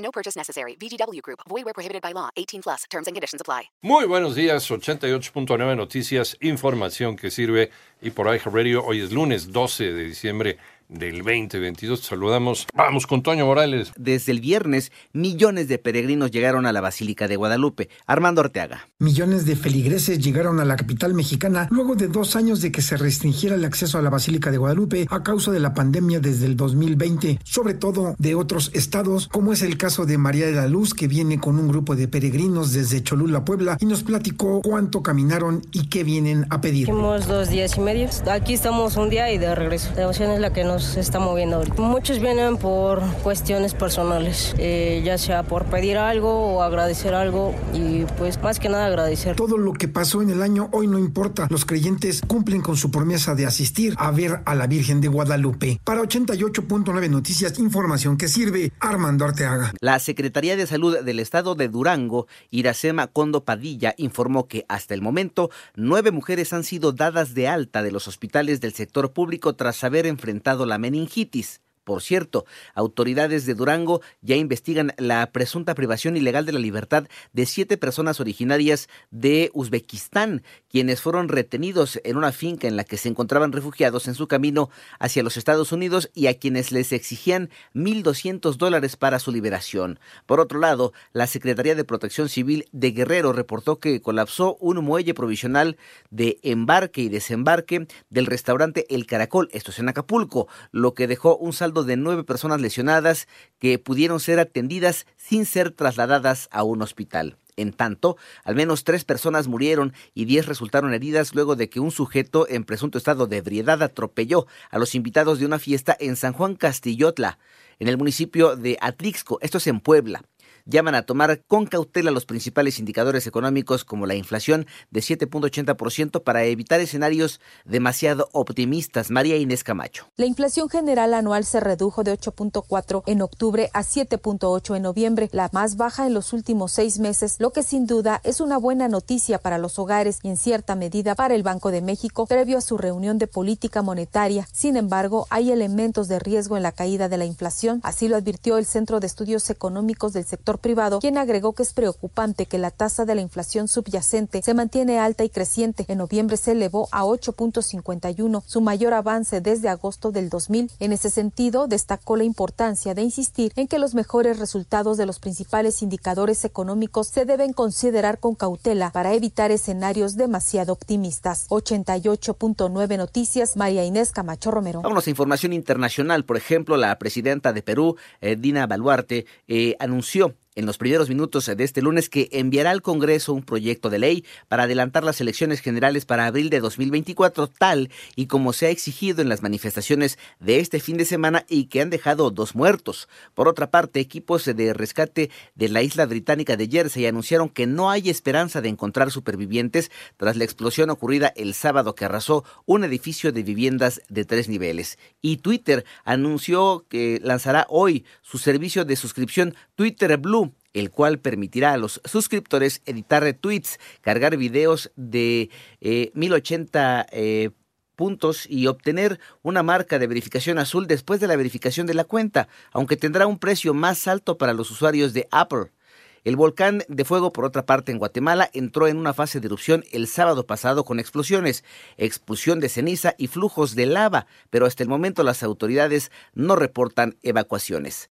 No purchase necessary. VGW Group. Void where prohibited by law. 18 plus. Terms and conditions apply. Muy buenos días, 88.9 Noticias, información que sirve. Y por iHeartRadio, Radio, hoy es lunes 12 de diciembre del 2022. saludamos. Vamos con Toño Morales. Desde el viernes, millones de peregrinos llegaron a la Basílica de Guadalupe. Armando Orteaga. Millones de feligreses llegaron a la capital mexicana luego de dos años de que se restringiera el acceso a la Basílica de Guadalupe a causa de la pandemia desde el 2020, sobre todo de otros estados, como es el caso de María de la Luz, que viene con un grupo de peregrinos desde Cholula, Puebla, y nos platicó cuánto caminaron y qué vienen a pedir. Hicimos dos días y medio. Aquí estamos un día y de regreso. La devoción es la que nos se está moviendo ahorita. Muchos vienen por cuestiones personales, eh, ya sea por pedir algo o agradecer algo y pues más que nada agradecer. Todo lo que pasó en el año hoy no importa. Los creyentes cumplen con su promesa de asistir a ver a la Virgen de Guadalupe. Para 88.9 Noticias, información que sirve Armando Arteaga. La Secretaría de Salud del Estado de Durango, Iracema Condo Padilla, informó que hasta el momento nueve mujeres han sido dadas de alta de los hospitales del sector público tras haber enfrentado la meningitis. Por cierto, autoridades de Durango ya investigan la presunta privación ilegal de la libertad de siete personas originarias de Uzbekistán, quienes fueron retenidos en una finca en la que se encontraban refugiados en su camino hacia los Estados Unidos y a quienes les exigían 1.200 dólares para su liberación. Por otro lado, la Secretaría de Protección Civil de Guerrero reportó que colapsó un muelle provisional de embarque y desembarque del restaurante El Caracol, esto es en Acapulco, lo que dejó un saldo de nueve personas lesionadas que pudieron ser atendidas sin ser trasladadas a un hospital. En tanto, al menos tres personas murieron y diez resultaron heridas luego de que un sujeto en presunto estado de ebriedad atropelló a los invitados de una fiesta en San Juan Castillotla, en el municipio de Atlixco, esto es en Puebla llaman a tomar con cautela los principales indicadores económicos como la inflación de 7.80% para evitar escenarios demasiado optimistas. María Inés Camacho. La inflación general anual se redujo de 8.4 en octubre a 7.8 en noviembre, la más baja en los últimos seis meses, lo que sin duda es una buena noticia para los hogares y en cierta medida para el Banco de México previo a su reunión de política monetaria. Sin embargo, hay elementos de riesgo en la caída de la inflación, así lo advirtió el Centro de Estudios Económicos del sector privado, quien agregó que es preocupante que la tasa de la inflación subyacente se mantiene alta y creciente. En noviembre se elevó a 8.51, su mayor avance desde agosto del 2000. En ese sentido, destacó la importancia de insistir en que los mejores resultados de los principales indicadores económicos se deben considerar con cautela para evitar escenarios demasiado optimistas. 88.9 Noticias, María Inés Camacho Romero. Vamos a información internacional. Por ejemplo, la presidenta de Perú, eh, Dina Baluarte, eh, anunció en los primeros minutos de este lunes que enviará al Congreso un proyecto de ley para adelantar las elecciones generales para abril de 2024, tal y como se ha exigido en las manifestaciones de este fin de semana y que han dejado dos muertos. Por otra parte, equipos de rescate de la isla británica de Jersey anunciaron que no hay esperanza de encontrar supervivientes tras la explosión ocurrida el sábado que arrasó un edificio de viviendas de tres niveles. Y Twitter anunció que lanzará hoy su servicio de suscripción Twitter Blue el cual permitirá a los suscriptores editar tweets, cargar videos de 1080 eh, eh, puntos y obtener una marca de verificación azul después de la verificación de la cuenta, aunque tendrá un precio más alto para los usuarios de Apple. El volcán de fuego, por otra parte, en Guatemala entró en una fase de erupción el sábado pasado con explosiones, expulsión de ceniza y flujos de lava, pero hasta el momento las autoridades no reportan evacuaciones.